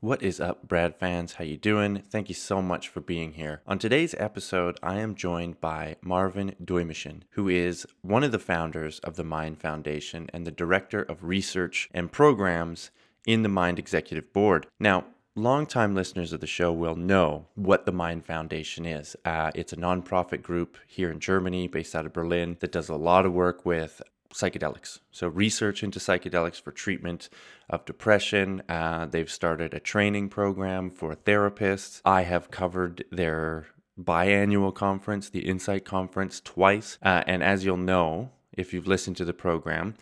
What is up, Brad fans? How you doing? Thank you so much for being here. On today's episode, I am joined by Marvin Doimeshin, who is one of the founders of the Mind Foundation and the director of research and programs in the Mind Executive Board. Now, Longtime listeners of the show will know what the Mind Foundation is. Uh, it's a nonprofit group here in Germany, based out of Berlin, that does a lot of work with psychedelics. So, research into psychedelics for treatment of depression. Uh, they've started a training program for therapists. I have covered their biannual conference, the Insight Conference, twice. Uh, and as you'll know, if you've listened to the program,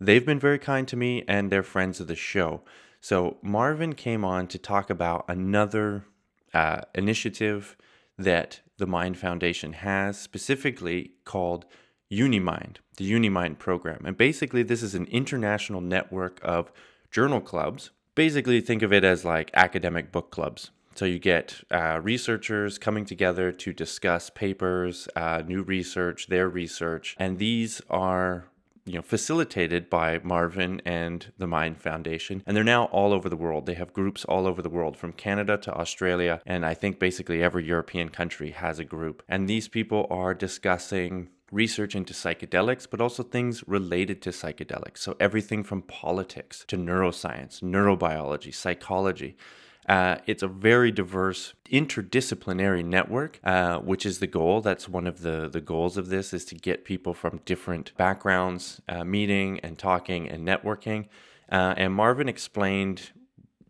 they've been very kind to me and they're friends of the show. So, Marvin came on to talk about another uh, initiative that the Mind Foundation has, specifically called Unimind, the Unimind program. And basically, this is an international network of journal clubs. Basically, think of it as like academic book clubs. So you get uh, researchers coming together to discuss papers, uh, new research, their research, and these are you know facilitated by Marvin and the Mind Foundation and they're now all over the world they have groups all over the world from Canada to Australia and I think basically every European country has a group and these people are discussing research into psychedelics, but also things related to psychedelics. So, everything from politics to neuroscience, neurobiology, psychology. Uh, it's a very diverse interdisciplinary network, uh, which is the goal. That's one of the, the goals of this is to get people from different backgrounds uh, meeting and talking and networking. Uh, and Marvin explained,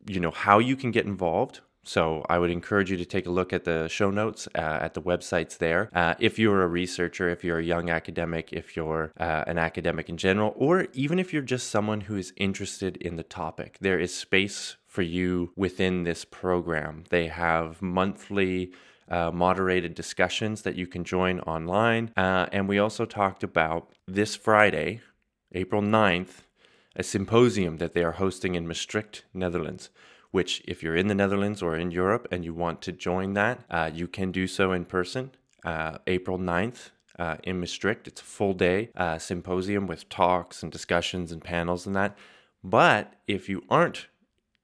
you know, how you can get involved, so I would encourage you to take a look at the show notes uh, at the websites there. Uh, if you're a researcher, if you're a young academic, if you're uh, an academic in general, or even if you're just someone who is interested in the topic, there is space for you within this program. They have monthly uh, moderated discussions that you can join online. Uh, and we also talked about this Friday, April 9th, a symposium that they are hosting in Maastricht, Netherlands which, if you're in the Netherlands or in Europe and you want to join that, uh, you can do so in person. Uh, April 9th uh, in Maastricht. It's a full day uh, symposium with talks and discussions and panels and that. But if you aren't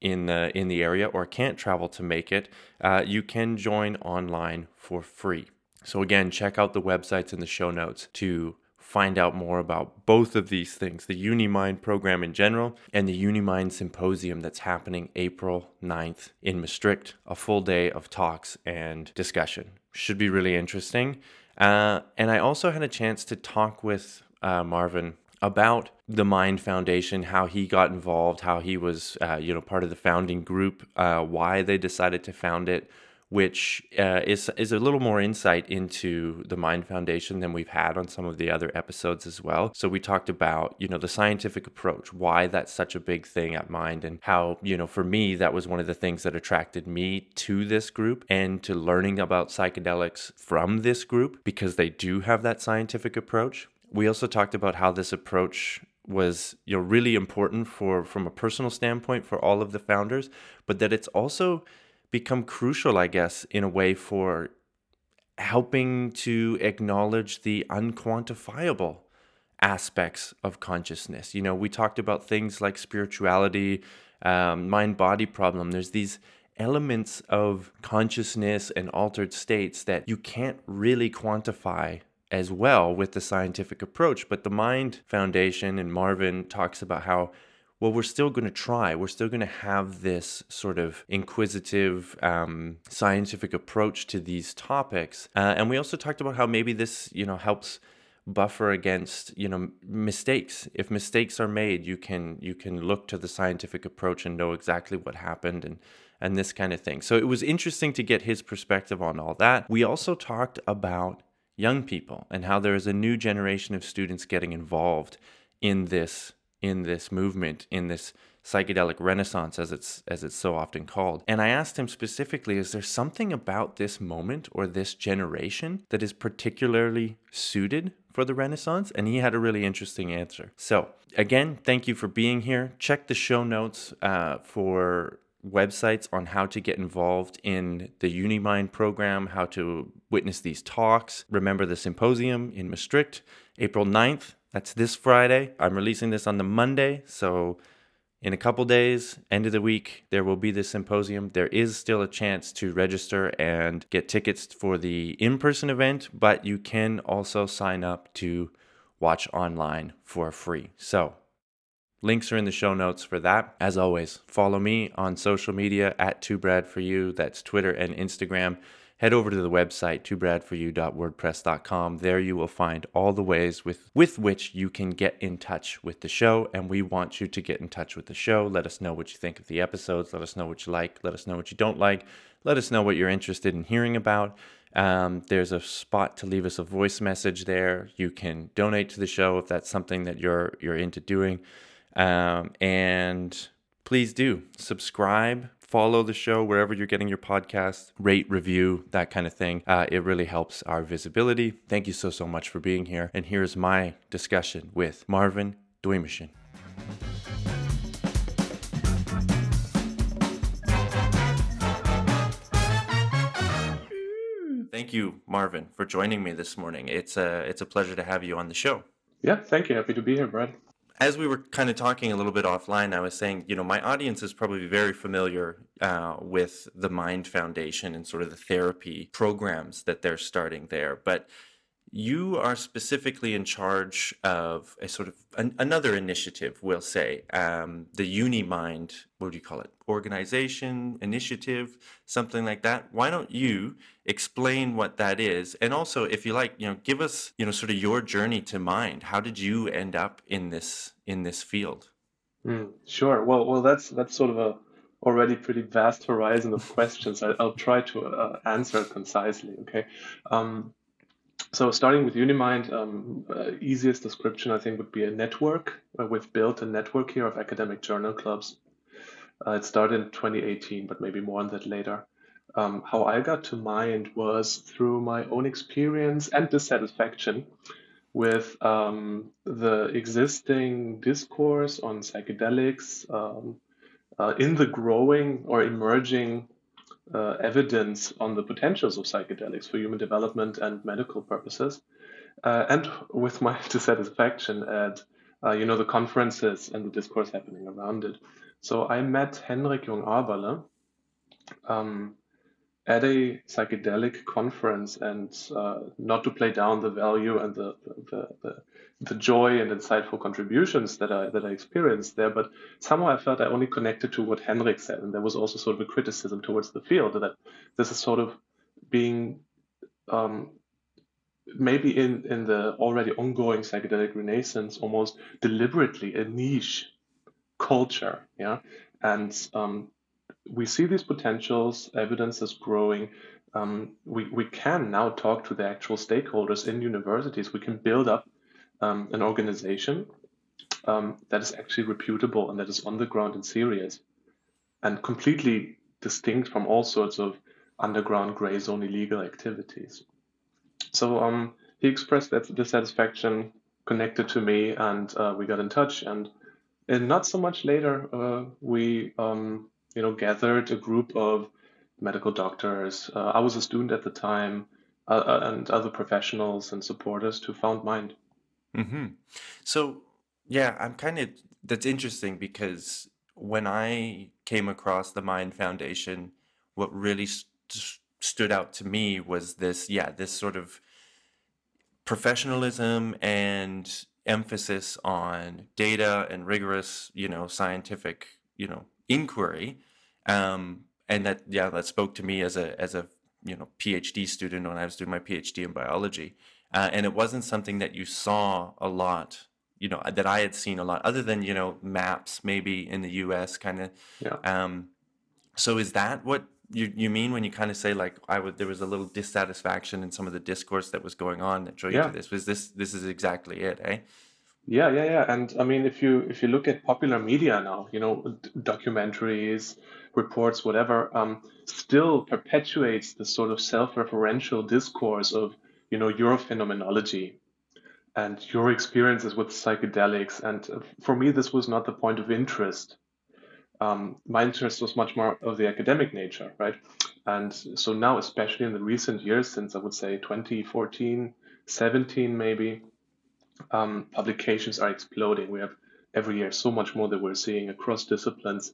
in the in the area or can't travel to make it, uh, you can join online for free. So again, check out the websites in the show notes to find out more about both of these things the Unimind program in general and the Unimind symposium that's happening April 9th in Maastricht, a full day of talks and discussion. Should be really interesting. Uh, and I also had a chance to talk with uh, Marvin about the Mind Foundation, how he got involved, how he was, uh, you know, part of the founding group, uh, why they decided to found it, which uh, is is a little more insight into the Mind Foundation than we've had on some of the other episodes as well. So we talked about you know the scientific approach, why that's such a big thing at Mind, and how you know for me that was one of the things that attracted me to this group and to learning about psychedelics from this group because they do have that scientific approach. We also talked about how this approach was you know really important for from a personal standpoint for all of the founders, but that it's also become crucial, I guess, in a way for helping to acknowledge the unquantifiable aspects of consciousness. You know, we talked about things like spirituality, um, mind body problem. There's these elements of consciousness and altered states that you can't really quantify as well with the scientific approach. But the Mind Foundation and Marvin talks about how well, we're still going to try. We're still going to have this sort of inquisitive, um, scientific approach to these topics. Uh, and we also talked about how maybe this, you know, helps buffer against you know mistakes if mistakes are made you can you can look to the scientific approach and know exactly what happened and and this kind of thing so it was interesting to get his perspective on all that we also talked about young people and how there is a new generation of students getting involved in this in this movement, in this psychedelic renaissance as it's as it's so often called. And I asked him specifically is there something about this moment or this generation that is particularly suited for the renaissance and he had a really interesting answer. So, again, thank you for being here. Check the show notes uh, for websites on how to get involved in the Unimind program, how to witness these talks. Remember the symposium in Maastricht, April 9th. That's this Friday. I'm releasing this on the Monday, so in a couple days, end of the week, there will be this symposium. There is still a chance to register and get tickets for the in person event, but you can also sign up to watch online for free. So, links are in the show notes for that. As always, follow me on social media at 2brad4u. That's Twitter and Instagram head over to the website, tobradforyou.wordpress.com. There you will find all the ways with, with which you can get in touch with the show. And we want you to get in touch with the show. Let us know what you think of the episodes. Let us know what you like. Let us know what you don't like. Let us know what you're interested in hearing about. Um, there's a spot to leave us a voice message there. You can donate to the show if that's something that you're you're into doing. Um, and please do subscribe follow the show wherever you're getting your podcast, rate, review, that kind of thing. Uh, it really helps our visibility. Thank you so, so much for being here. And here's my discussion with Marvin Duymashin. Thank you, Marvin, for joining me this morning. It's a, it's a pleasure to have you on the show. Yeah, thank you. Happy to be here, Brad as we were kind of talking a little bit offline, I was saying, you know, my audience is probably very familiar uh, with the Mind Foundation and sort of the therapy programs that they're starting there. But you are specifically in charge of a sort of an, another initiative, we'll say, um, the UniMind, what do you call it? Organization, initiative, something like that. Why don't you explain what that is? And also, if you like, you know, give us, you know, sort of your journey to mind. How did you end up in this in this field? Mm, sure. Well, well, that's that's sort of a already pretty vast horizon of questions. I, will try to uh, answer concisely. Okay. Um, so starting with Unimind, um, uh, easiest description I think would be a network. Uh, we've built a network here of academic journal clubs. Uh, it started in 2018, but maybe more on that later. Um, how I got to Mind was through my own experience and dissatisfaction with um, the existing discourse on psychedelics um, uh, in the growing or emerging uh, evidence on the potentials of psychedelics for human development and medical purposes, uh, and with my dissatisfaction at uh, you know the conferences and the discourse happening around it. So I met Henrik Jungaberle um, at a psychedelic conference, and uh, not to play down the value and the the, the the joy and insightful contributions that I that I experienced there, but somehow I felt I only connected to what Henrik said, and there was also sort of a criticism towards the field that this is sort of being um, maybe in in the already ongoing psychedelic renaissance almost deliberately a niche culture, yeah, and um, we see these potentials, evidence is growing. Um, we, we can now talk to the actual stakeholders in universities. We can build up um, an organization um, that is actually reputable and that is on the ground and serious and completely distinct from all sorts of underground gray zone illegal activities. So um, he expressed that dissatisfaction, connected to me, and uh, we got in touch. And, and not so much later, uh, we um, you know gathered a group of medical doctors. Uh, I was a student at the time, uh, uh, and other professionals and supporters to found Mind. Mm-hmm. So, yeah, I'm kind of that's interesting because when I came across the Mind Foundation, what really st- stood out to me was this, yeah, this sort of professionalism and emphasis on data and rigorous, you know, scientific, you know, inquiry. Um, and that, yeah, that spoke to me as a as a you know PhD student when I was doing my PhD in biology uh, and it wasn't something that you saw a lot you know that i had seen a lot other than you know maps maybe in the us kind of yeah. um so is that what you, you mean when you kind of say like I would there was a little dissatisfaction in some of the discourse that was going on that yeah. you to this was this this is exactly it eh yeah yeah yeah and i mean if you if you look at popular media now you know documentaries reports whatever um still perpetuates the sort of self-referential discourse of you know your phenomenology and your experiences with psychedelics. And uh, for me, this was not the point of interest. Um, my interest was much more of the academic nature, right? And so now, especially in the recent years, since I would say 2014, 17 maybe, um, publications are exploding. We have every year, so much more that we're seeing across disciplines.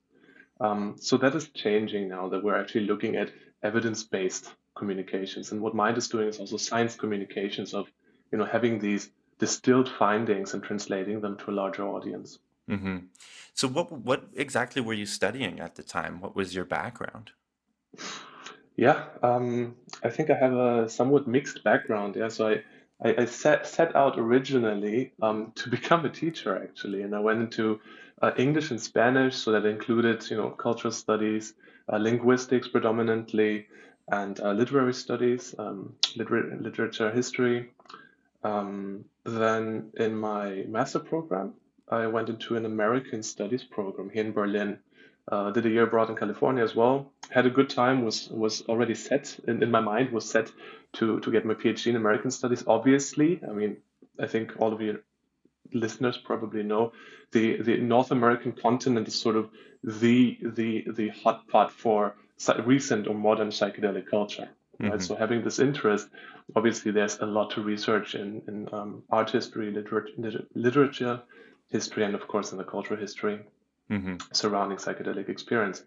Um, so that is changing now that we're actually looking at evidence-based communications. And what Mind is doing is also science communications of, you know, having these distilled findings and translating them to a larger audience. Mm-hmm. So what what exactly were you studying at the time? What was your background? Yeah, um, I think I have a somewhat mixed background. Yeah, so I I, I set set out originally um, to become a teacher actually, and I went into uh, English and Spanish, so that included you know cultural studies, uh, linguistics predominantly, and uh, literary studies, um, liter- literature history. Um, then in my master program, I went into an American Studies program here in Berlin. Uh, did a year abroad in California as well. Had a good time. Was was already set in, in my mind. Was set to to get my PhD in American Studies. Obviously, I mean, I think all of your listeners probably know the the North American continent is sort of the the the hotspot for recent or modern psychedelic culture. Right. Mm-hmm. So having this interest, obviously, there's a lot to research in in um, art history, literature, literature history and of course in the cultural history mm-hmm. surrounding psychedelic experience.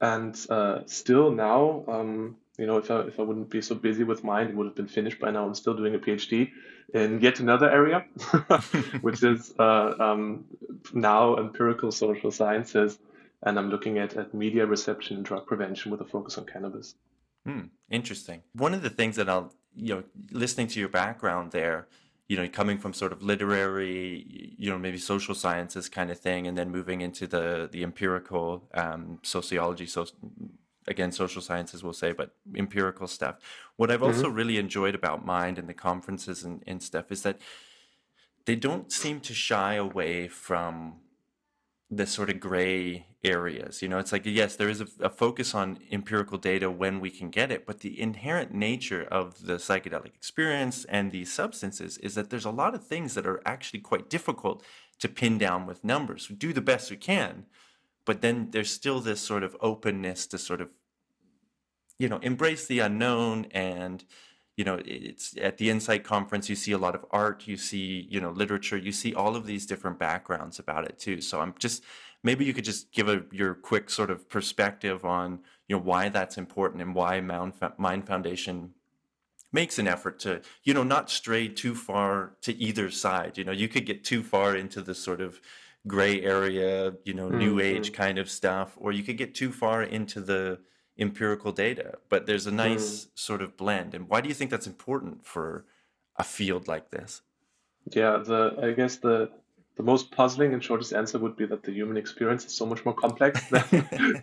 And uh, still now, um, you know, if I, if I wouldn't be so busy with mine, it would have been finished by now. I'm still doing a PhD in yet another area, which is uh, um, now empirical social sciences. And I'm looking at, at media reception and drug prevention with a focus on cannabis. Hmm, interesting. One of the things that I'll, you know, listening to your background there, you know, coming from sort of literary, you know, maybe social sciences kind of thing, and then moving into the the empirical um, sociology, so again, social sciences we'll say, but empirical stuff. What I've mm-hmm. also really enjoyed about Mind and the conferences and, and stuff is that they don't seem to shy away from the sort of gray areas. You know, it's like, yes, there is a, a, focus on empirical data when we can get it, but the inherent nature of the psychedelic experience and these substances is that there's a lot of things that are actually quite difficult to pin down with numbers. We do the best we can, but then there's still this sort of openness to sort of, you know, embrace the unknown and you know it's at the insight conference you see a lot of art you see you know literature you see all of these different backgrounds about it too so i'm just maybe you could just give a your quick sort of perspective on you know why that's important and why mind foundation makes an effort to you know not stray too far to either side you know you could get too far into the sort of gray area you know mm-hmm. new age kind of stuff or you could get too far into the empirical data, but there's a nice mm. sort of blend. And why do you think that's important for a field like this? Yeah, the I guess the the most puzzling and shortest answer would be that the human experience is so much more complex than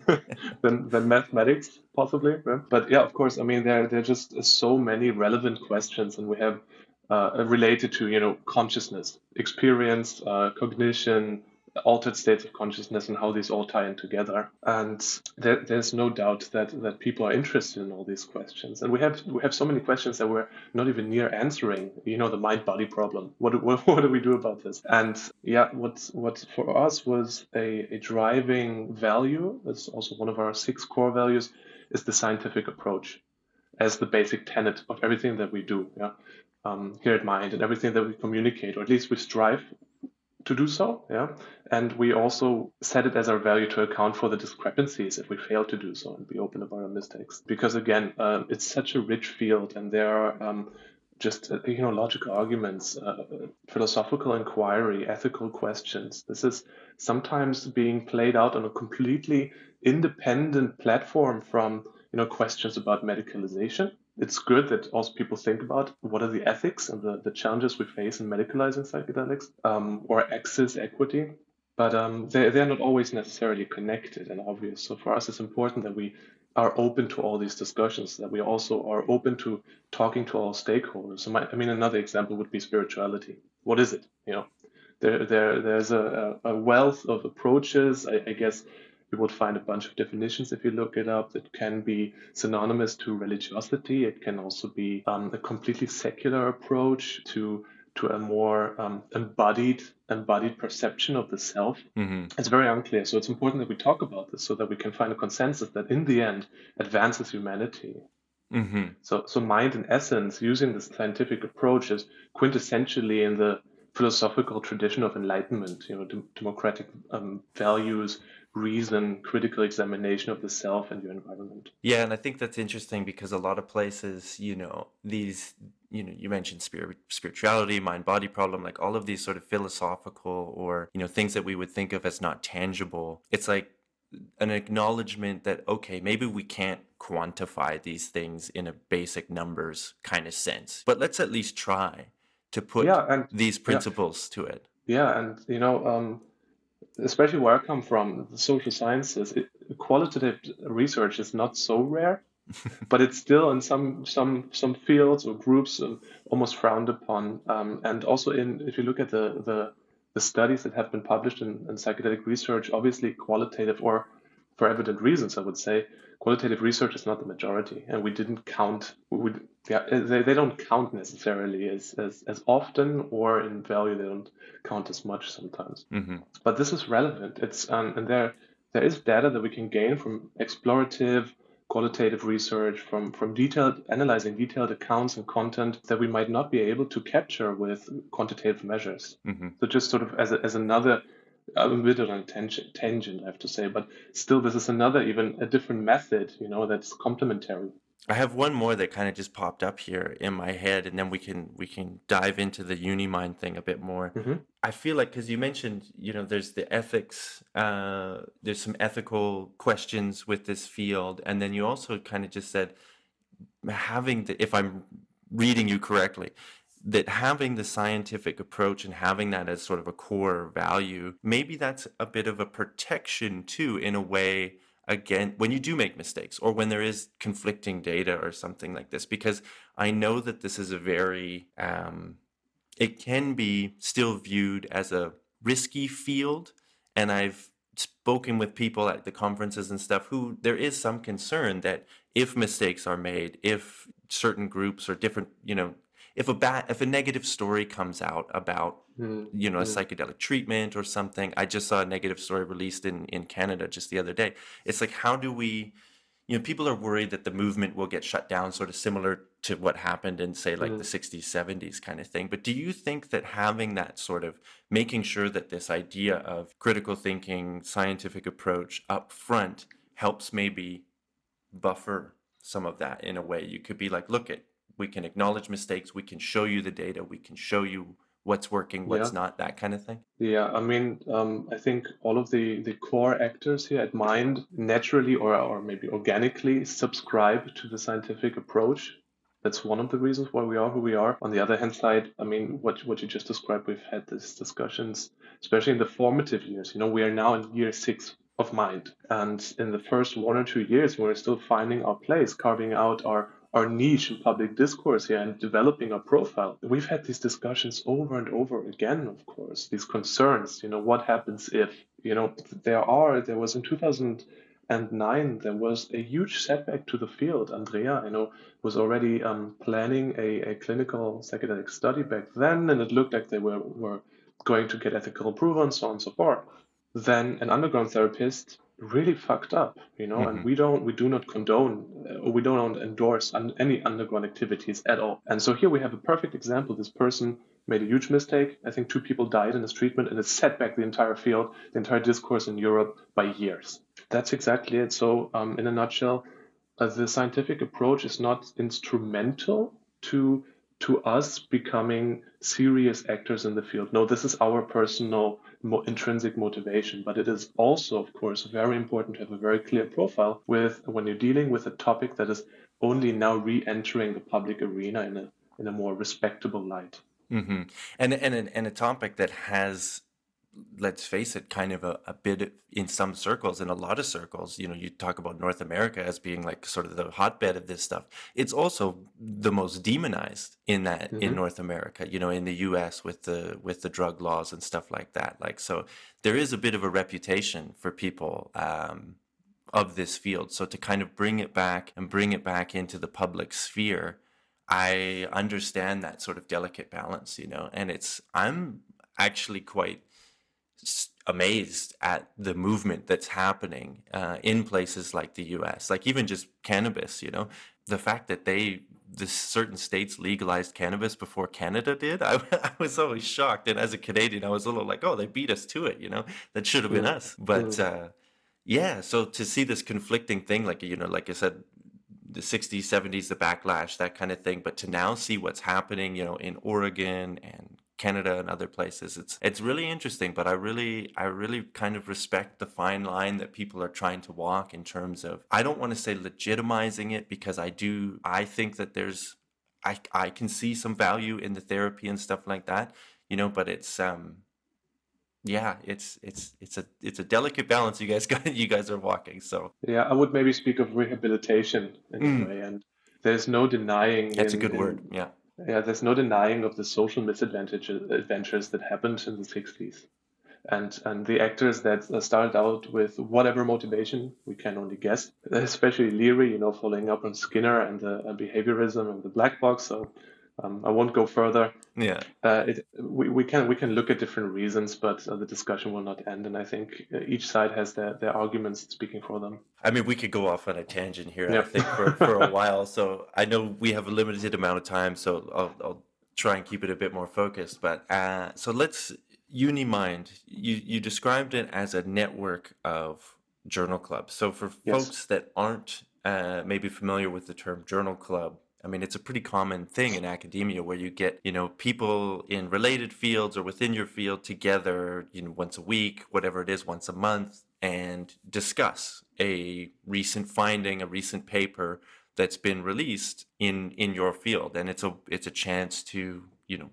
than, than, mathematics, possibly. Right? But yeah, of course, I mean there there are just so many relevant questions, and we have uh, related to you know consciousness, experience, uh, cognition, altered states of consciousness and how these all tie in together. And there, there's no doubt that, that people are interested in all these questions. And we have we have so many questions that we're not even near answering. You know, the mind body problem. What, what, what do we do about this? And yeah, what what for us was a, a driving value, that's also one of our six core values, is the scientific approach as the basic tenet of everything that we do. Yeah. Um, here at Mind and everything that we communicate, or at least we strive to do so. Yeah. And we also set it as our value to account for the discrepancies if we fail to do so and be open about our mistakes. Because again, uh, it's such a rich field and there are um, just uh, you know logical arguments, uh, philosophical inquiry, ethical questions. This is sometimes being played out on a completely independent platform from you know questions about medicalization it's good that also people think about what are the ethics and the, the challenges we face in medicalizing psychedelics um, or access equity. But um, they, they're not always necessarily connected and obvious. So for us, it's important that we are open to all these discussions, that we also are open to talking to all stakeholders. So my, I mean, another example would be spirituality. What is it? You know, there, there, there's a, a wealth of approaches. I, I guess you would find a bunch of definitions if you look it up that can be synonymous to religiosity. It can also be um, a completely secular approach to to a more um, embodied embodied perception of the self. Mm-hmm. It's very unclear. So it's important that we talk about this so that we can find a consensus that in the end advances humanity. Mm-hmm. So so mind in essence, using this scientific approach is quintessentially in the philosophical tradition of enlightenment, you know, democratic um, values, reason, critical examination of the self and your environment. Yeah, and I think that's interesting because a lot of places, you know, these, you know, you mentioned spirit, spirituality, mind body problem, like all of these sort of philosophical or, you know, things that we would think of as not tangible. It's like an acknowledgement that okay maybe we can't quantify these things in a basic numbers kind of sense but let's at least try to put yeah, and, these principles yeah. to it yeah and you know um, especially where i come from the social sciences it, qualitative research is not so rare but it's still in some some some fields or groups uh, almost frowned upon. Um, and also in if you look at the the the studies that have been published in, in psychedelic research, obviously qualitative or for evident reasons, I would say, qualitative research is not the majority, and we didn't count. We, yeah, they, they don't count necessarily as, as, as often, or in value they don't count as much sometimes. Mm-hmm. But this is relevant. It's um, and there there is data that we can gain from explorative qualitative research, from, from detailed analyzing detailed accounts and content that we might not be able to capture with quantitative measures. Mm-hmm. So just sort of as, a, as another a bit of a tangent, tangent, I have to say, but still, this is another, even a different method, you know, that's complementary. I have one more that kind of just popped up here in my head, and then we can we can dive into the Unimind thing a bit more. Mm-hmm. I feel like because you mentioned, you know, there's the ethics, uh, there's some ethical questions with this field, and then you also kind of just said having the, if I'm reading you correctly, that having the scientific approach and having that as sort of a core value, maybe that's a bit of a protection too, in a way again when you do make mistakes or when there is conflicting data or something like this. Because i know that this is a very um, it can be still viewed as a risky field. And i've spoken with people at the conferences and stuff who there is some concern that if mistakes are made if certain groups or different you know if a bad if a negative story comes out about mm. you know a mm. psychedelic treatment or something i just saw a negative story released in in canada just the other day it's like how do we you know people are worried that the movement will get shut down sort of similar to what happened in say like mm. the 60s 70s kind of thing but do you think that having that sort of making sure that this idea of critical thinking scientific approach up front helps maybe buffer some of that in a way you could be like look at we can acknowledge mistakes we can show you the data we can show you what's working what's yeah. not that kind of thing? Yeah i mean um, i think all of the the core actors here at mind naturally or, or maybe organically subscribe to the scientific approach. That's one of the reasons why we are who we are. On the other hand side i mean what what you just described we've had these discussions especially in the formative years. You know we are now in year six of mind and in the first one or two years we're still finding our place carving out our our niche in public discourse here and developing a profile. We've had these discussions over and over again, of course, these concerns, you know, what happens if, you know, there are, there was in 2009, there was a huge setback to the field. Andrea, you know, was already um, planning a, a clinical psychedelic study back then, and it looked like they were, were going to get ethical approval and so on and so forth. Then an underground therapist really fucked up, you know, mm-hmm. and we don't, we do not condone or we don't endorse un- any underground activities at all. And so here we have a perfect example. This person made a huge mistake. I think two people died in his treatment, and it set back the entire field, the entire discourse in Europe by years. That's exactly it. So, um, in a nutshell, uh, the scientific approach is not instrumental to to us becoming serious actors in the field. No, this is our personal mo- intrinsic motivation, but it is also, of course, very important to have a very clear profile with when you're dealing with a topic that is only now re-entering the public arena in a in a more respectable light. Mm-hmm. And and and a topic that has let's face it, kind of a, a bit in some circles, in a lot of circles, you know, you talk about North America as being like sort of the hotbed of this stuff. It's also the most demonized in that mm-hmm. in North America, you know, in the US with the with the drug laws and stuff like that. Like so there is a bit of a reputation for people um, of this field. So to kind of bring it back and bring it back into the public sphere, I understand that sort of delicate balance, you know, and it's I'm actually quite amazed at the movement that's happening uh, in places like the US, like even just cannabis, you know, the fact that they this certain states legalized cannabis before Canada did. I, I was always shocked, and as a Canadian, I was a little like, "Oh, they beat us to it," you know. That should have been us. But uh, yeah, so to see this conflicting thing, like you know, like I said, the 60s 70s the backlash that kind of thing but to now see what's happening you know in oregon and canada and other places it's it's really interesting but i really i really kind of respect the fine line that people are trying to walk in terms of i don't want to say legitimizing it because i do i think that there's i i can see some value in the therapy and stuff like that you know but it's um yeah, it's it's it's a it's a delicate balance you guys got you guys are walking. So yeah, I would maybe speak of rehabilitation in mm. a way, and there's no denying. That's in, a good in, word. Yeah. Yeah, there's no denying of the social misadventures uh, adventures that happened in the 60s. And, and the actors that uh, started out with whatever motivation, we can only guess, especially Leary, you know, following up on Skinner and the uh, behaviorism and the black box. So um, I won't go further. Yeah. Uh, it, we, we can we can look at different reasons, but uh, the discussion will not end. And I think uh, each side has their, their arguments speaking for them. I mean, we could go off on a tangent here, yeah. I think, for, for a while. So I know we have a limited amount of time, so I'll, I'll try and keep it a bit more focused. But uh, so let's Unimind. You you described it as a network of journal clubs. So for yes. folks that aren't uh, maybe familiar with the term journal club, I mean, it's a pretty common thing in academia where you get, you know, people in related fields or within your field together, you know, once a week, whatever it is, once a month, and discuss a recent finding, a recent paper that's been released in in your field, and it's a it's a chance to, you know,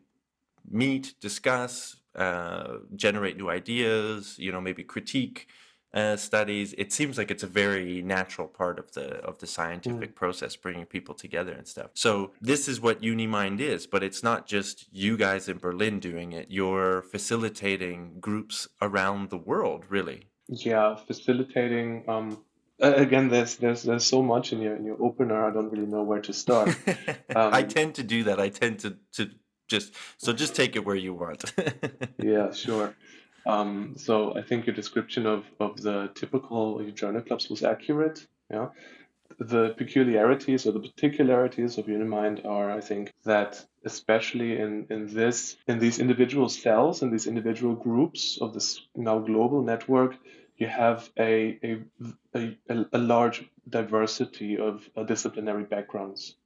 meet, discuss, uh, generate new ideas, you know, maybe critique uh, studies. It seems like it's a very natural part of the of the scientific mm. process, bringing people together and stuff. So this is what Unimind is, but it's not just you guys in Berlin doing it. You're facilitating groups around the world, really. Yeah, facilitating. Um, again, there's there's there's so much in your in your opener. I don't really know where to start. Um, I tend to do that. I tend to to just so just take it where you want. yeah, sure. Um, so I think your description of, of the typical journal clubs was accurate. Yeah. The peculiarities or the particularities of Unimind are, I think, that especially in, in this in these individual cells and in these individual groups of this now global network, you have a a, a, a large diversity of uh, disciplinary backgrounds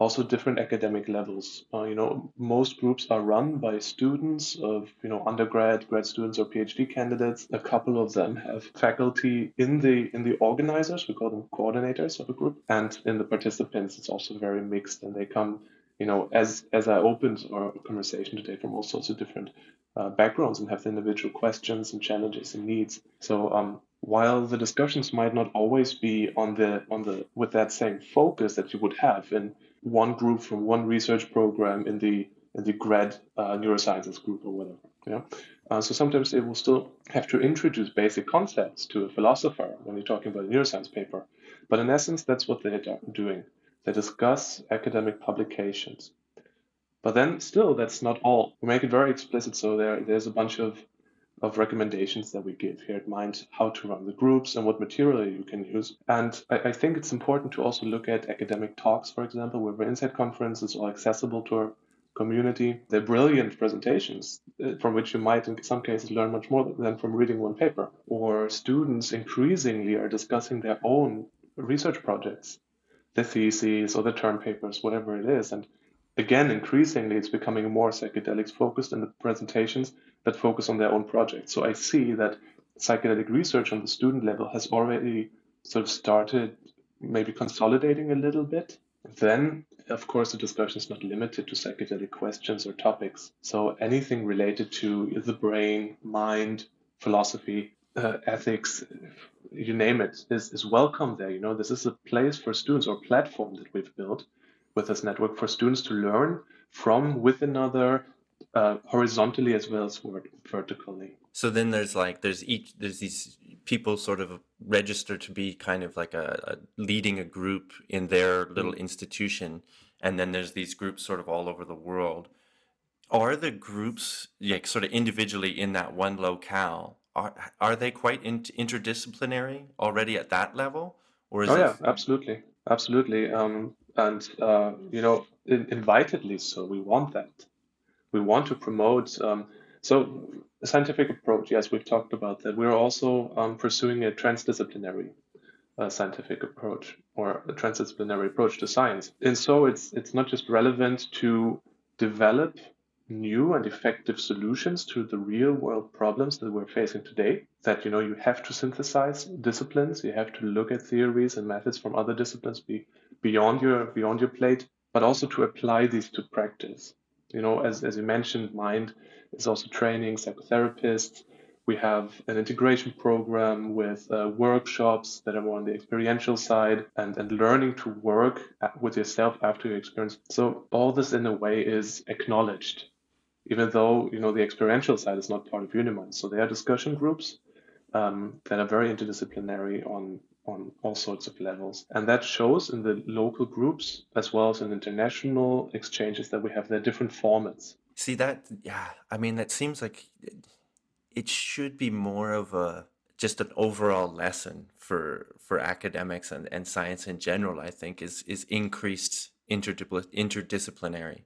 also different academic levels. Uh, you know, most groups are run by students of, you know, undergrad, grad students, or PhD candidates. A couple of them have faculty in the in the organizers. We call them coordinators of a group, and in the participants, it's also very mixed, and they come, you know, as as I opened our conversation today, from all sorts of different uh, backgrounds and have individual questions and challenges and needs. So um, while the discussions might not always be on the on the with that same focus that you would have in one group from one research program in the in the grad uh, neurosciences group or whatever. Yeah. Uh, so sometimes they will still have to introduce basic concepts to a philosopher when you're talking about a neuroscience paper. But in essence, that's what they're doing. They discuss academic publications. But then still, that's not all. We make it very explicit. So there, there's a bunch of of recommendations that we give here at Mind, how to run the groups and what material you can use. And I, I think it's important to also look at academic talks, for example, where the Insight Conference is accessible to our community. They're brilliant presentations uh, from which you might, in some cases, learn much more than from reading one paper. Or students increasingly are discussing their own research projects, the theses or the term papers, whatever it is. And again, increasingly, it's becoming more psychedelics focused in the presentations that focus on their own projects. So I see that psychedelic research on the student level has already sort of started maybe consolidating a little bit. Then, of course, the discussion is not limited to psychedelic questions or topics. So anything related to the brain, mind, philosophy, uh, ethics, you name it, is, is welcome there. You know, this is a place for students or platform that we've built with this network for students to learn from with another uh, horizontally as well as vertically. So then there's like there's each there's these people sort of register to be kind of like a, a leading a group in their little mm-hmm. institution, and then there's these groups sort of all over the world. Are the groups like sort of individually in that one locale? Are are they quite in, interdisciplinary already at that level, or is oh yeah, absolutely, absolutely. Um, and uh, you know, in, invitedly so. We want that. We want to promote. Um, so, a scientific approach. Yes, we've talked about that. We're also um, pursuing a transdisciplinary uh, scientific approach or a transdisciplinary approach to science. And so, it's it's not just relevant to develop new and effective solutions to the real world problems that we're facing today that you know you have to synthesize disciplines you have to look at theories and methods from other disciplines be, beyond your beyond your plate but also to apply these to practice you know as, as you mentioned mind is also training psychotherapists we have an integration program with uh, workshops that are more on the experiential side and, and learning to work with yourself after your experience. So all this in a way is acknowledged even though you know the experiential side is not part of Unimind. So there are discussion groups um, that are very interdisciplinary on on all sorts of levels, and that shows in the local groups as well as in international exchanges that we have their different formats. See that? Yeah, I mean that seems like it should be more of a just an overall lesson for for academics and, and science in general. I think is is increased interdisciplinary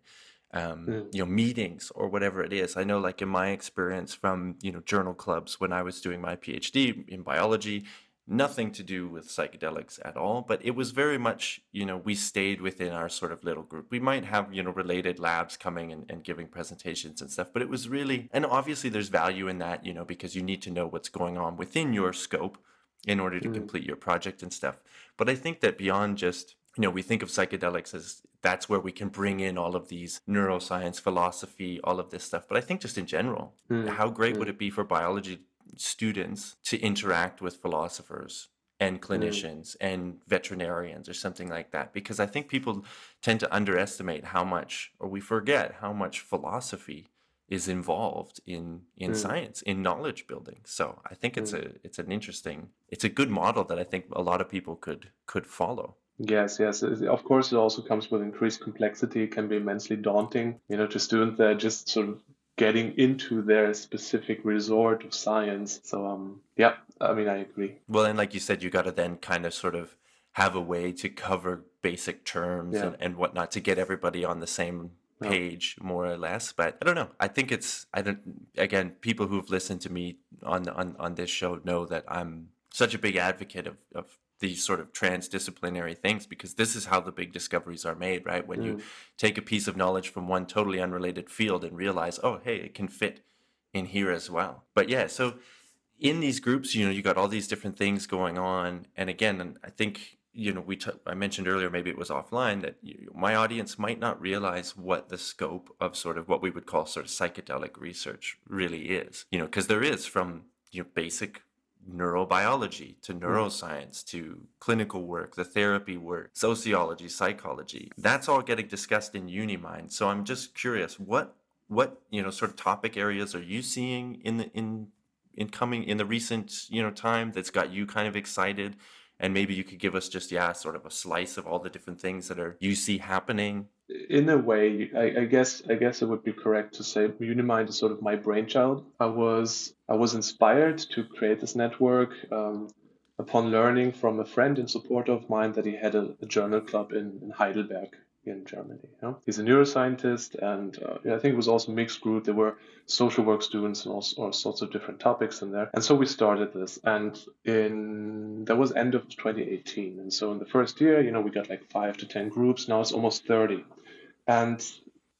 um, mm. you know meetings or whatever it is i know like in my experience from you know journal clubs when i was doing my phd in biology nothing to do with psychedelics at all but it was very much you know we stayed within our sort of little group we might have you know related labs coming and, and giving presentations and stuff but it was really and obviously there's value in that you know because you need to know what's going on within your scope in order to mm. complete your project and stuff but i think that beyond just you know, we think of psychedelics as that's where we can bring in all of these neuroscience, philosophy, all of this stuff. But I think just in general, mm. how great mm. would it be for biology students to interact with philosophers and hmm. clinicians mm. and veterinarians or something like that? Because I think people tend to underestimate how much, or we forget how much philosophy is involved in in mm. science in knowledge building so i think it's mm. a it's an interesting it's a good model that i think a lot of people could could follow Yes, yes. Of course, it also comes with increased complexity. It can be immensely daunting, you know, to students that are just sort of getting into their specific resort of science. So, um, yeah, I mean, I agree. Well, and like you said, you got to then kind of sort of have a way to cover basic terms yeah. and, and whatnot to get everybody on the same page more or less but i don't know i think it's i don't again people who've listened to me on on on this show know that i'm such a big advocate of of these sort of transdisciplinary things because this is how the big discoveries are made, right? When mm. you take a piece of knowledge from one totally unrelated field and realize, oh, hey, it can fit in here as well. But yeah, so in these groups, you know, you got all these different things going on. And again, I think, you know, we t- I mentioned earlier, maybe it was offline, that you, my audience might not realize what the scope of sort of what we would call sort of psychedelic research really is, you know, because there is from you know, basic neurobiology to hmm. neuroscience to clinical work, the therapy work, sociology, psychology. That's all getting discussed in Unimind. So I'm just curious, what what you know sort of topic areas are you seeing in the in in coming in the recent you know time that's got you kind of excited? And maybe you could give us just yeah, sort of a slice of all the different things that are you see happening in a way, I, I, guess I guess it would be correct to say Unimind is sort of my brainchild. I was I was inspired to create this network um, upon learning from a friend and supporter of mine that he had a, a journal club in, in Heidelberg in Germany. Know? He's a neuroscientist, and uh, I think it was also mixed group. There were social work students and all, all, sorts of different topics in there. And so we started this, and in that was end of 2018. And so in the first year, you know, we got like five to ten groups. Now it's almost 30. And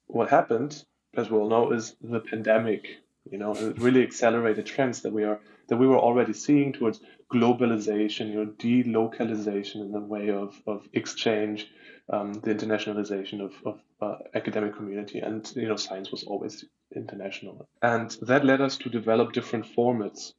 what happened, as we all know, is the pandemic. You know, it really accelerated trends that we are that we were already seeing towards globalization, you know, delocalization in the way of, of exchange, um, the internationalization of, of uh, academic community, and you know, science was always international, and that led us to develop different formats.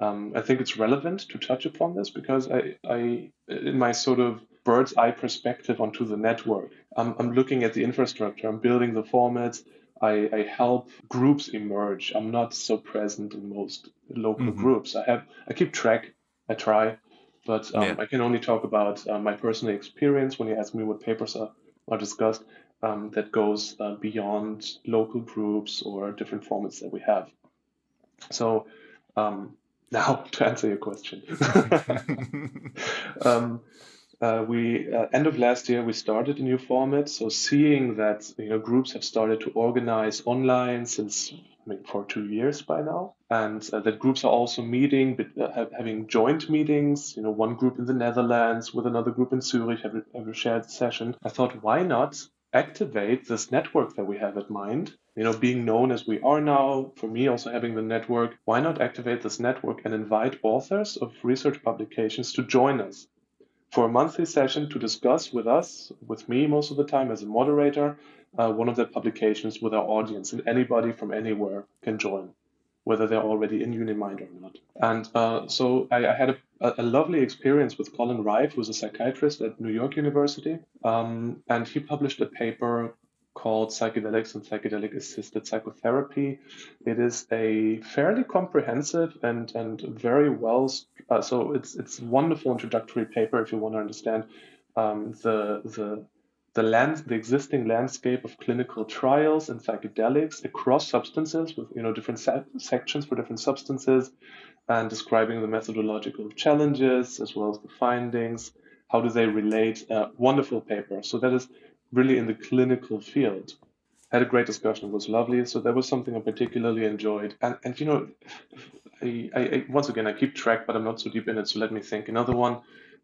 Um, I think it's relevant to touch upon this because I, I, in my sort of bird's eye perspective onto the network. I'm, I'm looking at the infrastructure, I'm building the formats, I, I, help groups emerge. I'm not so present in most local mm-hmm. groups. I have I keep track. I try, but um, yeah. I can only talk about uh, my personal experience when you ask me what papers are, are discussed. Um, that goes uh, beyond local groups or different formats that we have. So um, now to answer your question. Um, uh, we uh, end of last year we started a new format. So seeing that you know groups have started to organize online since for two years by now, and uh, that groups are also meeting, but, uh, having joint meetings. You know, one group in the Netherlands with another group in Zurich have have a shared session. I thought, why not activate this network that we have at Mind? You know, being known as we are now, for me also having the network, why not activate this network and invite authors of research publications to join us? for a monthly session to discuss with us, with me most of the time as a moderator, uh, one of their publications with our audience, and anybody from anywhere can join, whether they're already in Unimind or not. And uh, so I, I had a, a, lovely experience with Collin Reiff, who's a psychiatrist at New York University, um, and he published a paper called Psychedelics and Psychedelic Assisted Psychotherapy. It is a fairly comprehensive and, and very well, uh, so it's it's wonderful introductory paper if you want to understand um, the the the land the existing landscape of clinical trials and psychedelics across substances with you know different se- sections for different substances and describing the methodological challenges as well as the findings how do they relate uh, wonderful paper so that is really in the clinical field. Had a great discussion. It was lovely. So that was something I particularly enjoyed. And and you know, I, I, I once again I keep track, but I'm not so deep in it. So let me think. Another one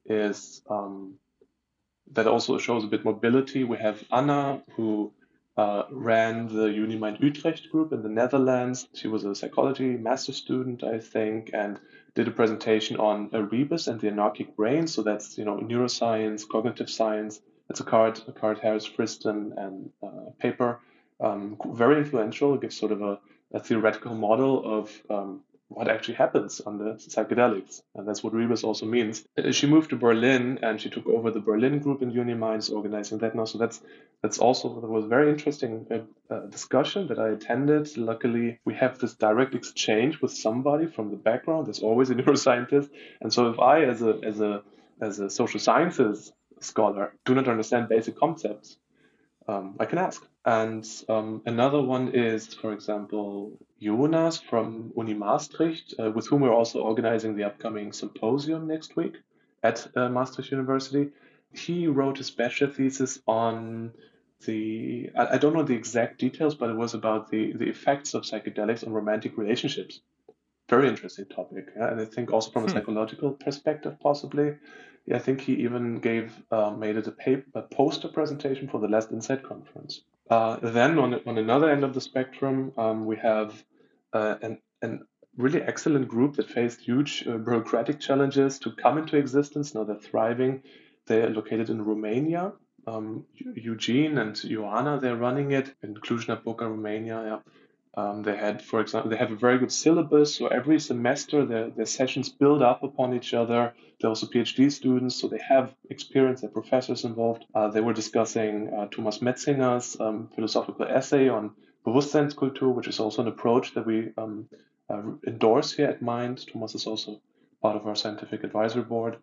is um, that also shows a bit mobility. We have Anna who uh, ran the Unimind Utrecht group in the Netherlands. She was a psychology master student, I think, and did a presentation on rebus and the anarchic brain. So that's you know neuroscience, cognitive science, it's a card, a Carhart-Harris Friston and uh, paper. Um, very influential. It gives sort of a, a theoretical model of um, what actually happens under psychedelics. And that's what Rebus also means. Uh, she moved to Berlin and she took over the Berlin group in Unimind, organizing that now. So that's that's also that was very interesting uh, uh, discussion that I attended. Luckily, we have this direct exchange with somebody from the background. There's always a neuroscientist. And so if I, as a as a as a social sciences scholar do not understand basic concepts, um, I can ask. And um, another one is, for example, Jonas from Uni Maastricht, uh, with whom we're also organizing the upcoming symposium next week at uh, Maastricht University. He wrote a special thesis on the, I, I, don't know the exact details, but it was about the, the effects of psychedelics on romantic relationships. Very interesting topic. Yeah? And I think also from a hmm. psychological perspective, possibly. I think he even gave uh, made it a, paper, a poster presentation for the Last Insight conference. Uh, then on on another end of the spectrum, um, we have uh, an an really excellent group that faced huge uh, bureaucratic challenges to come into existence. Now they're thriving. They're located in Romania. Um, Eugene and Ioana, they're running it in Cluj-Napoca, Romania. Yeah. Um, they had, for example, they have a very good syllabus. So every semester, their, their sessions build up upon each other. They're also PhD students, so they have experience. They're professors involved. Uh, they were discussing uh, Thomas Metzinger's um, philosophical essay on Bewusstseinskultur, which is also an approach that we um, uh, endorse here at Mind. Thomas is also part of our scientific advisory board.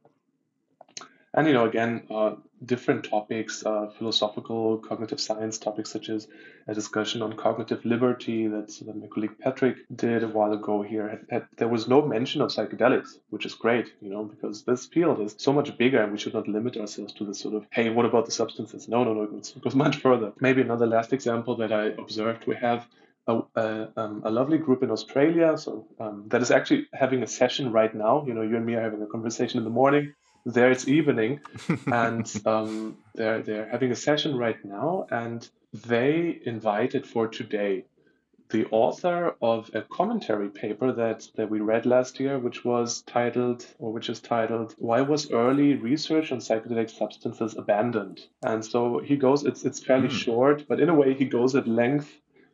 And you know, again, uh, different topics, uh, philosophical, cognitive science topics, such as a discussion on cognitive liberty that, that my colleague Patrick did a while ago here. Had, had, there was no mention of psychedelics, which is great, you know, because this field is so much bigger, and we should not limit ourselves to this sort of, hey, what about the substances? No, no, no, it goes, it goes much further. Maybe another last example that I observed, we have a, a, um, a, lovely group in Australia. So um, that is actually having a session right now. You know, you and me are having a conversation in the morning there it's evening and um, they're they're having a session right now and they invited for today the author of a commentary paper that, that we read last year, which was titled, or which is titled, Why Was Early Research on Psychedelic Substances Abandoned? And so he goes, it's, it's fairly mm. short, but in a way he goes at length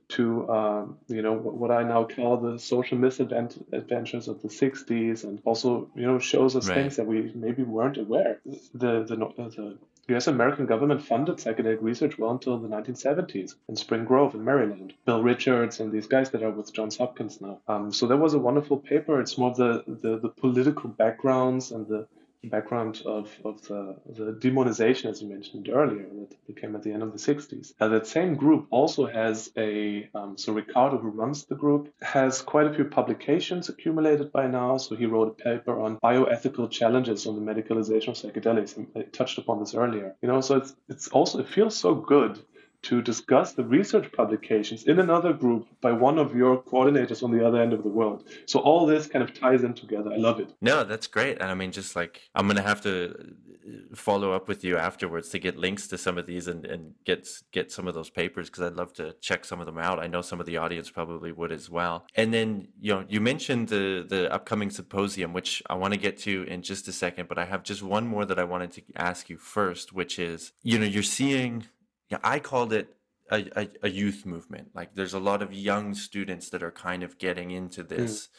to um, you know what I now call the social misadventures of the 60s, and also you know shows us right. things that we maybe weren't aware. The the, the U.S. American government funded psychedelic research well until the 1970s in Spring Grove in Maryland. Bill Richards and these guys that are with Johns Hopkins now. Um, so that was a wonderful paper. It's more of the, the, the political backgrounds and the background of, of the, the demonization, as you mentioned earlier, that became at the end of the 60s. Uh, that same group also has a, um, so Ricardo, who runs the group, has quite a few publications accumulated by now. So he wrote a paper on bioethical challenges on the medicalization of psychedelics. And I touched upon this earlier. You know, so it's, it's also, it feels so good to discuss the research publications in another group by one of your coordinators on the other end of the world. So all this kind of ties in together. I love it. No, that's great. And I mean, just like I'm going to have to uh, follow up with you afterwards to get links to some of these and, and get get some of those papers because I'd love to check some of them out. I know some of the audience probably would as well. And then you know you mentioned the the upcoming symposium, which I want to get to in just a second, but I have just one more that I wanted to ask you first, which is you know you're seeing yeah, I called it a, a, a, youth movement. Like there's a lot of young students that are kind of getting into mm. this mm.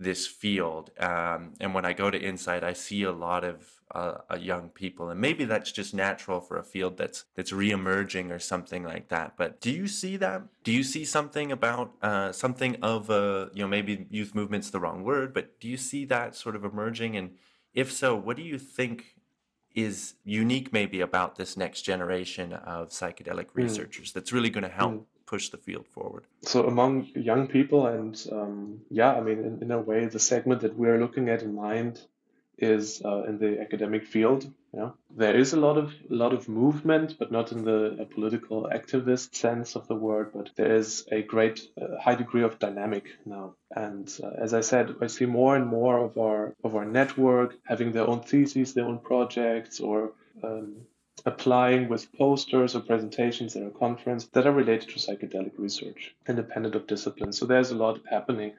this field. Um, and when I go to Insight, I see a lot of uh, uh, young people, and maybe that's just natural for a field that's that's reemerging or something like that. But do you see that? Do you see something about uh, something of a you know maybe youth movement's the wrong word, but do you see that sort of emerging? And if so, what do you think is unique maybe about this next generation of psychedelic hmm. researchers mm. that's really going to help mm. push the field forward so among young people and um, yeah i mean in, in, a way the segment that we're looking at in mind is uh, in the academic field. Yeah, there is a lot of a lot of movement, but not in the political activist sense of the word. But there is a great uh, high degree of dynamic now, and uh, as I said, I see more and more of our of our network having their own theses, their own projects, or um, applying with posters or presentations at a conference that are related to psychedelic research, independent of discipline. So there's a lot happening.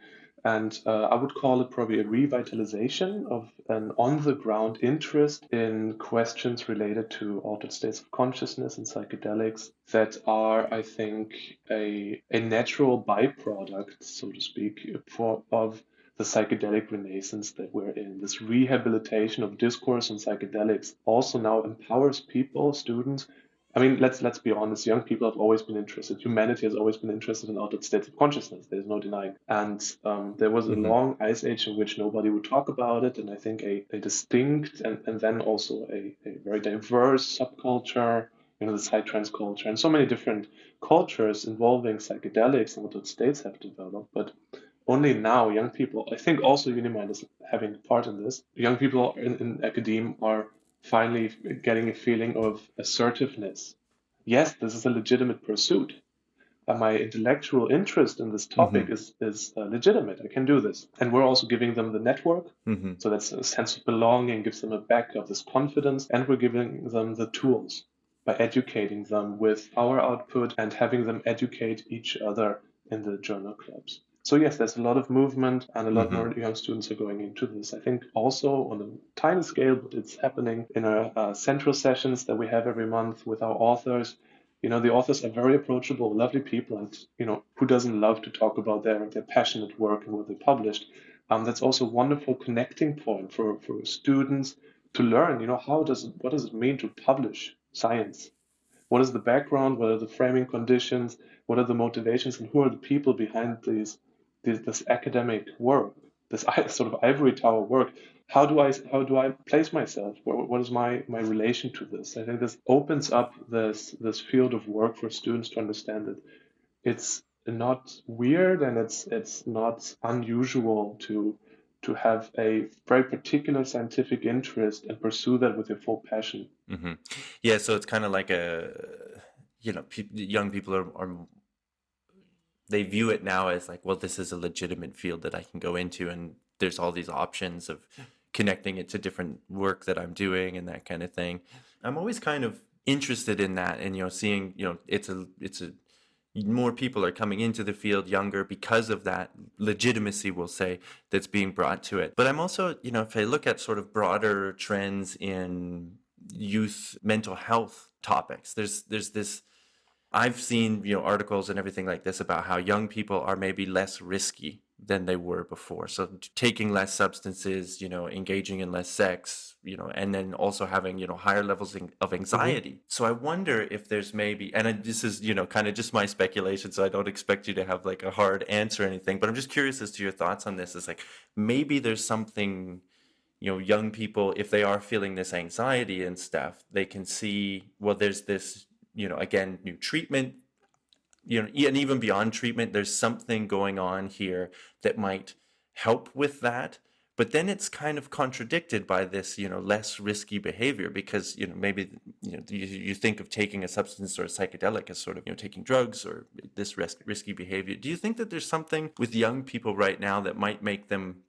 And uh, I would call it probably a revitalization of an on the ground interest in questions related to altered states of consciousness and psychedelics that are, I think, a, a natural byproduct, so to speak, for, of the psychedelic renaissance that we're in. This rehabilitation of discourse on psychedelics also now empowers people, students, I mean, let's let's be honest. Young people have always been interested. Humanity has always been interested in altered states of consciousness. There's no denying. And um, there was a mm-hmm. long ice age in which nobody would talk about it. And I think a, a distinct and, and then also a, a very diverse subculture, you know, the psytrance culture, and so many different cultures involving psychedelics and altered states have developed. But only now, young people, I think also Unimind is having part in this. Young people in, in academia are finally getting a feeling of assertiveness. Yes, this is a legitimate pursuit. Uh, my intellectual interest in this topic mm-hmm. is, is uh, legitimate. I can do this. And we're also giving them the network. Mm-hmm. So that's a sense of belonging, gives them a back of this confidence. And we're giving them the tools by educating them with our output and having them educate each other in the journal clubs. So yes, there's a lot of movement and a lot mm-hmm. more young students are going into this. I think also on a tiny scale, but it's happening in our uh, central sessions that we have every month with our authors. You know, the authors are very approachable, lovely people, and you know, who doesn't love to talk about their their passionate work and what they published? Um, that's also a wonderful connecting point for for students to learn. You know, how does it, what does it mean to publish science? What is the background? What are the framing conditions? What are the motivations? And who are the people behind these this, this academic work, this sort of ivory tower work, how do I how do I place myself? What, is my my relation to this? I think this opens up this this field of work for students to understand that it's not weird and it's it's not unusual to to have a very particular scientific interest and pursue that with your full passion. Mm-hmm. Yeah, so it's kind of like a you know, pe- young people are, are they view it now as like, well, this is a legitimate field that I can go into, and there's all these options of connecting it to different work that I'm doing and that kind of thing. I'm always kind of interested in that, and you know, seeing you know, it's a it's a more people are coming into the field younger because of that legitimacy we'll say that's being brought to it. But i'm also you know if i look at sort of broader trends in youth mental health topics there's there's this I've seen you know articles and everything like this about how young people are maybe less risky than they were before. So taking less substances, you know, engaging in less sex, you know, and then also having you know higher levels of mm-hmm. anxiety. Mm-hmm. So I wonder if there's maybe, and this is you know kind of just my speculation, so I don't expect you to have like a hard answer or anything, but I'm just curious as to your thoughts on this. Is like maybe there's something you know young people if they are feeling this anxiety and stuff they can see well there's this you know again new treatment you know and even beyond treatment there's something going on here that might help with that. But then it's kind of contradicted by this you know less risky behavior because you know maybe you know you, you think of taking a substance or a psychedelic as sort of you know taking drugs or this risk, risky behavior. Do you think that there's something with young people right now that might make them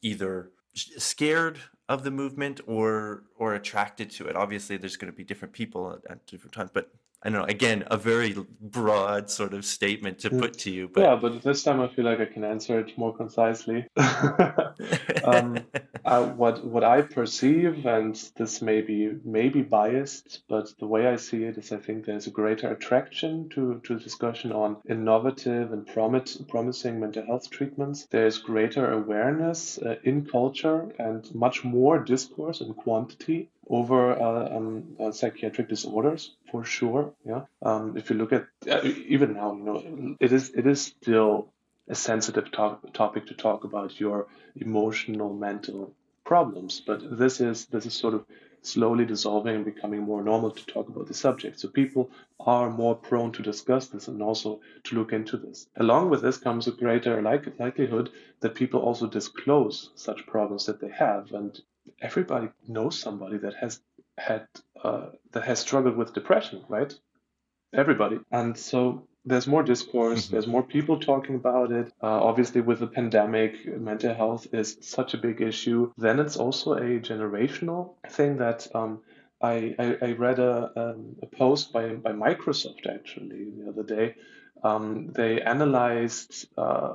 either scared of the movement or or attracted to it. Obviously there's going to be different people at, at different times but I don't know. Again, a very broad sort of statement to put to you. But yeah, but this time I feel like I can answer it more concisely. um, I, what what I perceive, and this may be may be biased, but the way I see it is, I think there's a greater attraction to to discussion on innovative and promise, promising mental health treatments. There's greater awareness uh, in culture and much more discourse and quantity over uh, um, uh, psychiatric disorders for sure. Yeah. Um, if you look at uh, even now, you know, it is it is still a sensitive to- topic to talk about your emotional mental problems, but this is this is sort of slowly dissolving and becoming more normal to talk about the subject. So people are more prone to discuss this and also to look into this. Along with this comes a greater like- likelihood that people also disclose such problems that they have. And everybody knows somebody that has had uh, that has struggled with depression, right? Everybody, and so there's more discourse. Mm-hmm. There's more people talking about it. Uh, obviously, with the pandemic, mental health is such a big issue. Then it's also a generational thing that. Um, I, I, I, read a, um, a post by, by Microsoft actually the other day. Um, they analyzed uh,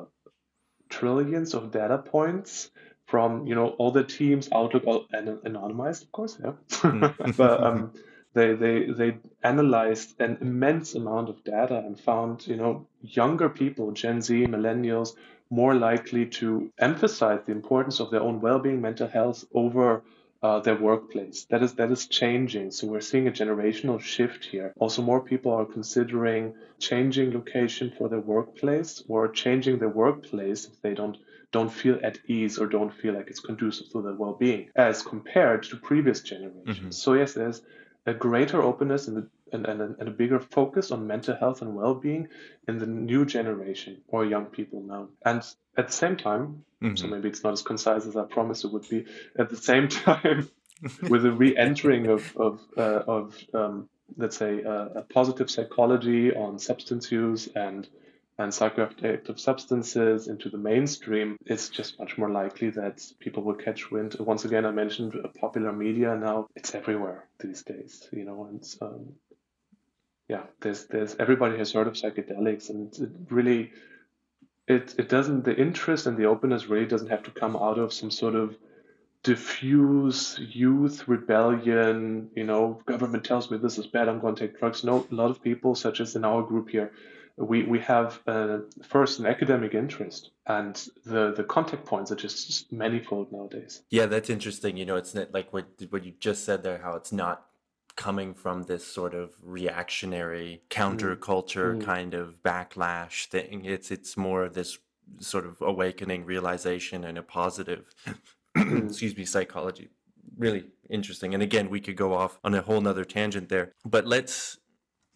trillions of data points from you know all the teams Outlook and anonymized, of course, yeah. Mm. but um, they they they analyzed an immense amount of data and found you know younger people, Gen Z, millennials, more likely to emphasize the importance of their own well-being, mental health over uh, their workplace. That is that is changing. So we're seeing a generational shift here. Also, more people are considering changing location for their workplace or changing their workplace if they don't don't feel at ease or don't feel like it's conducive to their well-being as compared to previous generations. Mm-hmm. So yes, there's a greater openness and, and, and, and, a bigger focus on mental health and well-being in the new generation or young people now. And at the same time, mm-hmm. so maybe it's not as concise as I promised it would be. At the same time, with a re-entering of of, uh, of um, let's say uh, a positive psychology on substance use and and psychoactive substances into the mainstream, it's just much more likely that people will catch wind. Once again, I mentioned popular media now; it's everywhere these days, you know, and um, yeah, there's there's everybody has heard of psychedelics, and it really it it doesn't the interest and the openness really doesn't have to come out of some sort of diffuse youth rebellion you know government tells me this is bad i'm going to take drugs no a lot of people such as in our group here we, we have uh, first an academic interest and the, the contact points are just manifold nowadays. Yeah, that's interesting. You know, it's not like what, what you just said there, how it's not coming from this sort of reactionary counterculture mm. kind of backlash thing. It's, it's more of this sort of awakening realization and a positive, mm. excuse me, psychology. Really interesting. And again, we could go off on a whole nother tangent there, but let's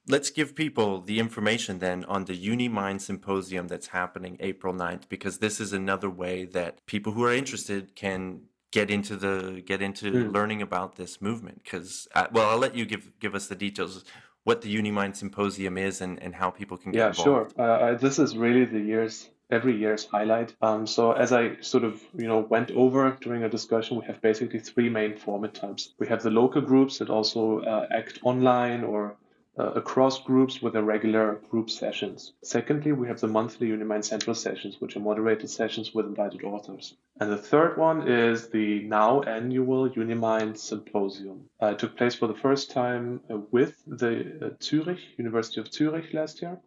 let's give people the information then on the UniMind symposium that's happening April 9th because this is another way that people who are interested can get into the get into mm. learning about this movement because uh, well I'll let you give give us the details what the UniMind symposium is and, and how people can get yeah involved. sure uh, this is really the year's every year's highlight um, so as I sort of you know went over during a discussion we have basically three main format types we have the local groups that also uh, act online or uh, across groups with the regular group sessions. Secondly, we have the monthly Unimind Central sessions, which are moderated sessions with invited authors. And the third one is the now annual Unimind Symposium. Uh, it took place for the first time uh, with the uh, Zurich, University of Zurich last year.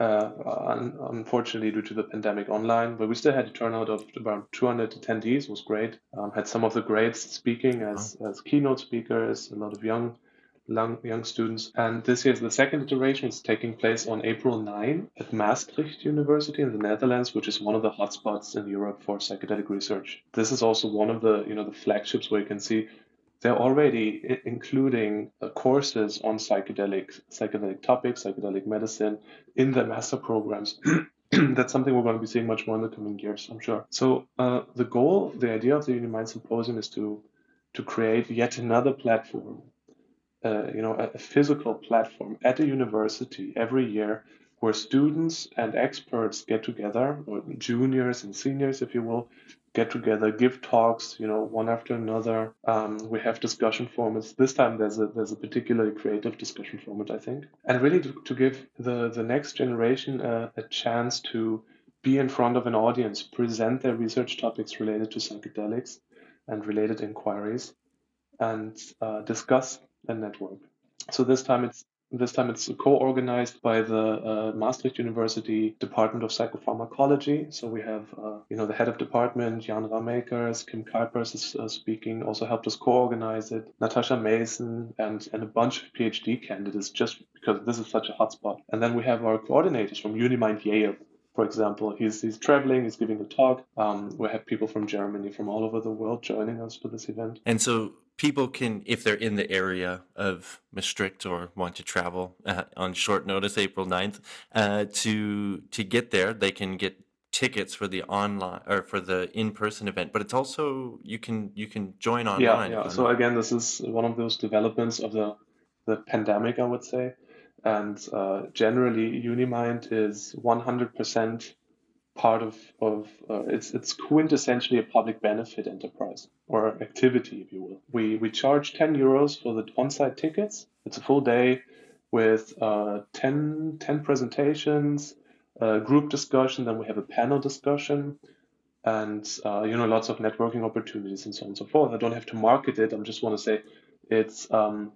Uh, un- unfortunately, due to the pandemic online, but we still had a turnout of around 200 attendees. It was great. Um, had some of the greats speaking as, as keynote speakers, a lot of young young, students. And this year is the second iteration. It's taking place on April 9 at Maastricht University in the Netherlands, which is one of the hotspots in Europe for psychedelic research. This is also one of the you know the flagships where you can see they're already including uh, courses on psychedelic psychedelic topics, psychedelic medicine in their master programs. That's something we're going to be seeing much more in the coming years, I'm sure. So uh, the goal, the idea of the Unimind Symposium is to to create yet another platform, uh, you know, a, physical platform at a university every year where students and experts get together, or juniors and seniors, if you will, get together, give talks, you know, one after another. Um, we have discussion formats. This time there's a there's a particularly creative discussion format, I think, and really to, to give the the next generation a, a chance to be in front of an audience, present their research topics related to psychedelics and related inquiries, and uh, discuss a network. So this time it's this time it's co-organized by the uh, Maastricht University Department of Psychopharmacology. So we have, uh, you know, the head of department, Jan Ramaekers, Kim Kuypers is uh, speaking, also helped us co-organize it, Natasha Mason, and, and a bunch of PhD candidates just because this is such a hotspot. And then we have our coordinators from Unimind Yale, for example, he's he's traveling, he's giving a talk. Um, we have people from Germany, from all over the world, joining us for this event. And so people can, if they're in the area of Maastricht or want to travel uh, on short notice, April 9th, uh, to to get there, they can get tickets for the online or for the in-person event but it's also you can you can join online yeah, yeah. so again this is one of those developments of the the pandemic i would say and uh, generally unimind is 100% part of, of uh, it's it's quintessentially a public benefit enterprise or activity, if you will. We we charge 10 euros for the on-site tickets. It's a full day with uh, 10, 10 presentations, a group discussion, then we have a panel discussion, and uh, you know lots of networking opportunities and so on and so forth. I don't have to market it. I just want to say it's um,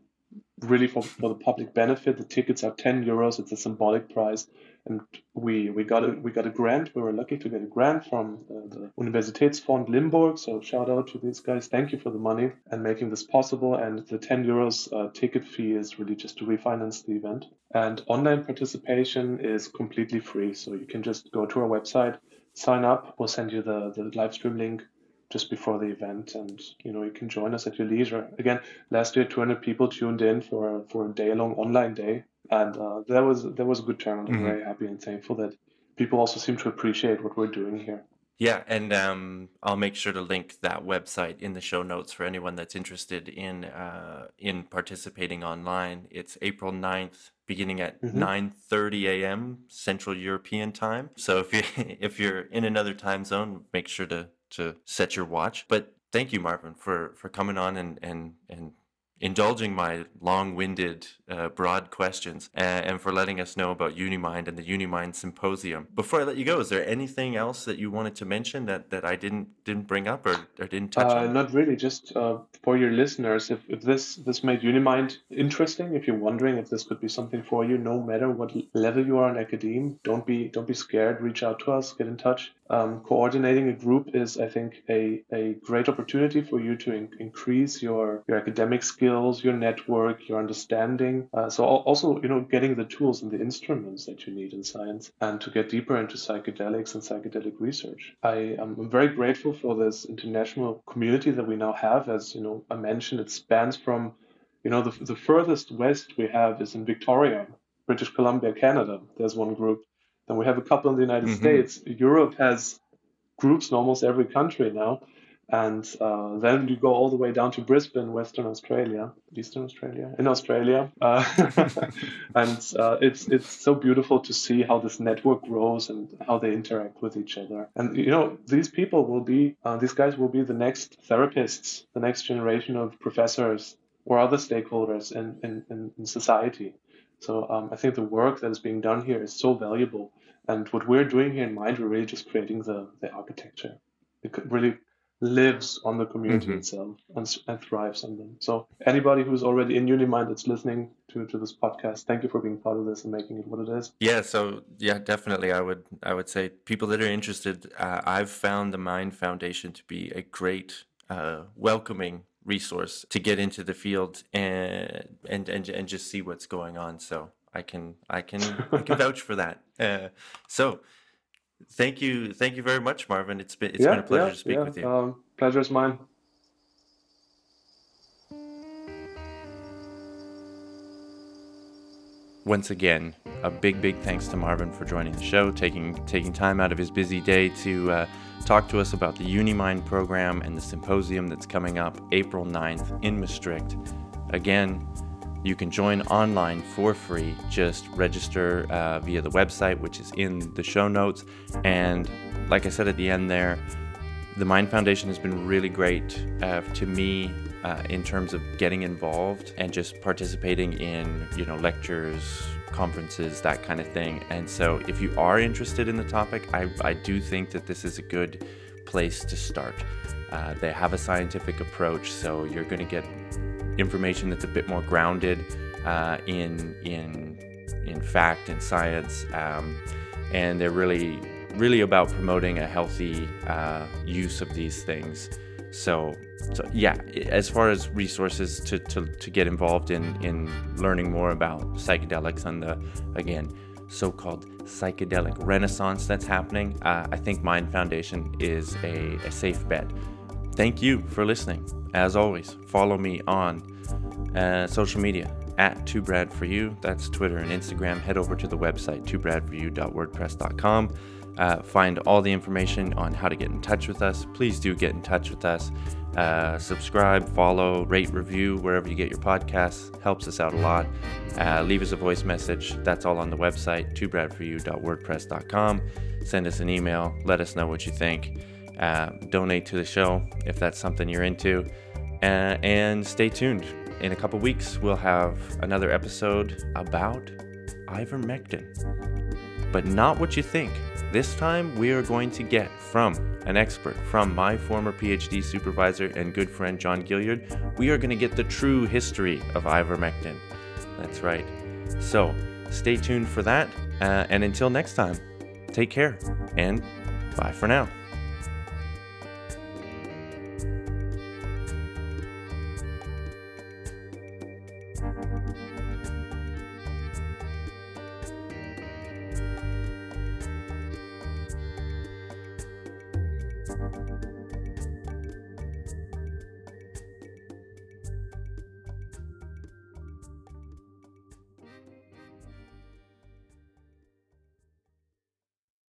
really for, for the public benefit. The tickets are 10 euros. It's a symbolic price. And we, we got a we got a grant. We were lucky to get a grant from uh, the Universitätsfonds Limburg. So shout out to these guys. Thank you for the money and making this possible. And the 10 euros uh, ticket fee is really just to refinance the event. And online participation is completely free. So you can just go to our website, sign up. We'll send you the, the live stream link just before the event, and you know you can join us at your leisure. Again, last year 200 people tuned in for for a day long online day, and uh, that was that was a good turnout. I'm mm-hmm. very happy and thankful that people also seem to appreciate what we're doing here. Yeah, and um, I'll make sure to link that website in the show notes for anyone that's interested in uh, in participating online. It's April 9th, beginning at mm-hmm. 9:30 a.m. Central European time. So if you if you're in another time zone, make sure to to set your watch. But thank you, Marvin, for for coming on and and and indulging my long-winded, uh, broad questions, and, and, for letting us know about Unimind and the Unimind Symposium. Before I let you go, is there anything else that you wanted to mention that, that I didn't didn't bring up or, or didn't touch uh, on? Not really. Just uh, for your listeners, if, if this this made Unimind interesting, if you're wondering if this could be something for you, no matter what level you are in academia, don't be don't be scared. Reach out to us. Get in touch. Um, coordinating a group is, I think, a, a great opportunity for you to in- increase your, your academic skills, your network, your understanding. Uh, so also, you know, getting the tools and the instruments that you need in science and to get deeper into psychedelics and psychedelic research. I am very grateful for this international community that we now have. As, you know, I mentioned, it spans from, you know, the, the furthest west we have is in Victoria, British Columbia, Canada. There's one group then we have a couple in the United mm-hmm. States. Europe has groups in almost every country now. And uh, then you go all the way down to Brisbane, Western Australia, Eastern Australia, in Australia, uh, and uh, it's it's so beautiful to see how this network grows and how they interact with each other. And you know, these people will be uh, these guys will be the next therapists, the next generation of professors or other stakeholders in in, in society. So um, I think the work that is being done here is so valuable. And what we're doing here in Mind, we're really just creating the, the architecture. It really lives on the community mm-hmm. itself and, and, thrives on them. So anybody who's already in Unimind that's listening to, to this podcast, thank you for being part of this and making it what it is. Yeah. So yeah, definitely. I would, I would say people that are interested, uh, I've found the Mind Foundation to be a great, uh, welcoming resource to get into the field and and and, and just see what's going on. So I can I can I can vouch for that. Uh, so thank you thank you very much, Marvin. It's been it's yeah, been a pleasure yeah, to speak yeah. with you. Um, pleasure is mine. Once again, a big, big thanks to Marvin for joining the show, taking taking time out of his busy day to uh, talk to us about the Unimind program and the symposium that's coming up April 9th in Maastricht. Again, you can join online for free. Just register uh, via the website, which is in the show notes. And like I said at the end there, the Mind Foundation has been really great uh, to me uh, in terms of getting involved and just participating in you know lectures conferences that kind of thing. And so if you are interested in the topic i, I do think that this is a good place to start. Uh, they have a scientific approach so you're going to get information that's a bit more grounded uh, in in in fact and science um, and they're really really about promoting a healthy uh, use of these things so, so yeah, as far as resources to, to, to get involved in, in learning more about psychedelics and the, again, so called psychedelic renaissance that's happening, uh, I think Mind Foundation is a, a, safe bet. Thank you for listening. As always, follow me on uh, social media at 2brad4u. That's Twitter and Instagram. Head over to the website, 2brad4u.wordpress.com. Uh, find all the information on how to get in touch with us. Please do get in touch with us. Uh, subscribe, follow, rate, review wherever you get your podcasts. Helps us out a lot. Uh, leave us a voice message. That's all on the website, twobradforyou.wordpress.com. Send us an email. Let us know what you think. Uh, donate to the show if that's something you're into. Uh, and stay tuned. In a couple weeks, we'll have another episode about ivermectin. But not what you think. This time, we are going to get from an expert, from my former PhD supervisor and good friend John Gilliard, we are going to get the true history of ivermectin. That's right. So, stay tuned for that. Uh, and until next time, take care and bye for now.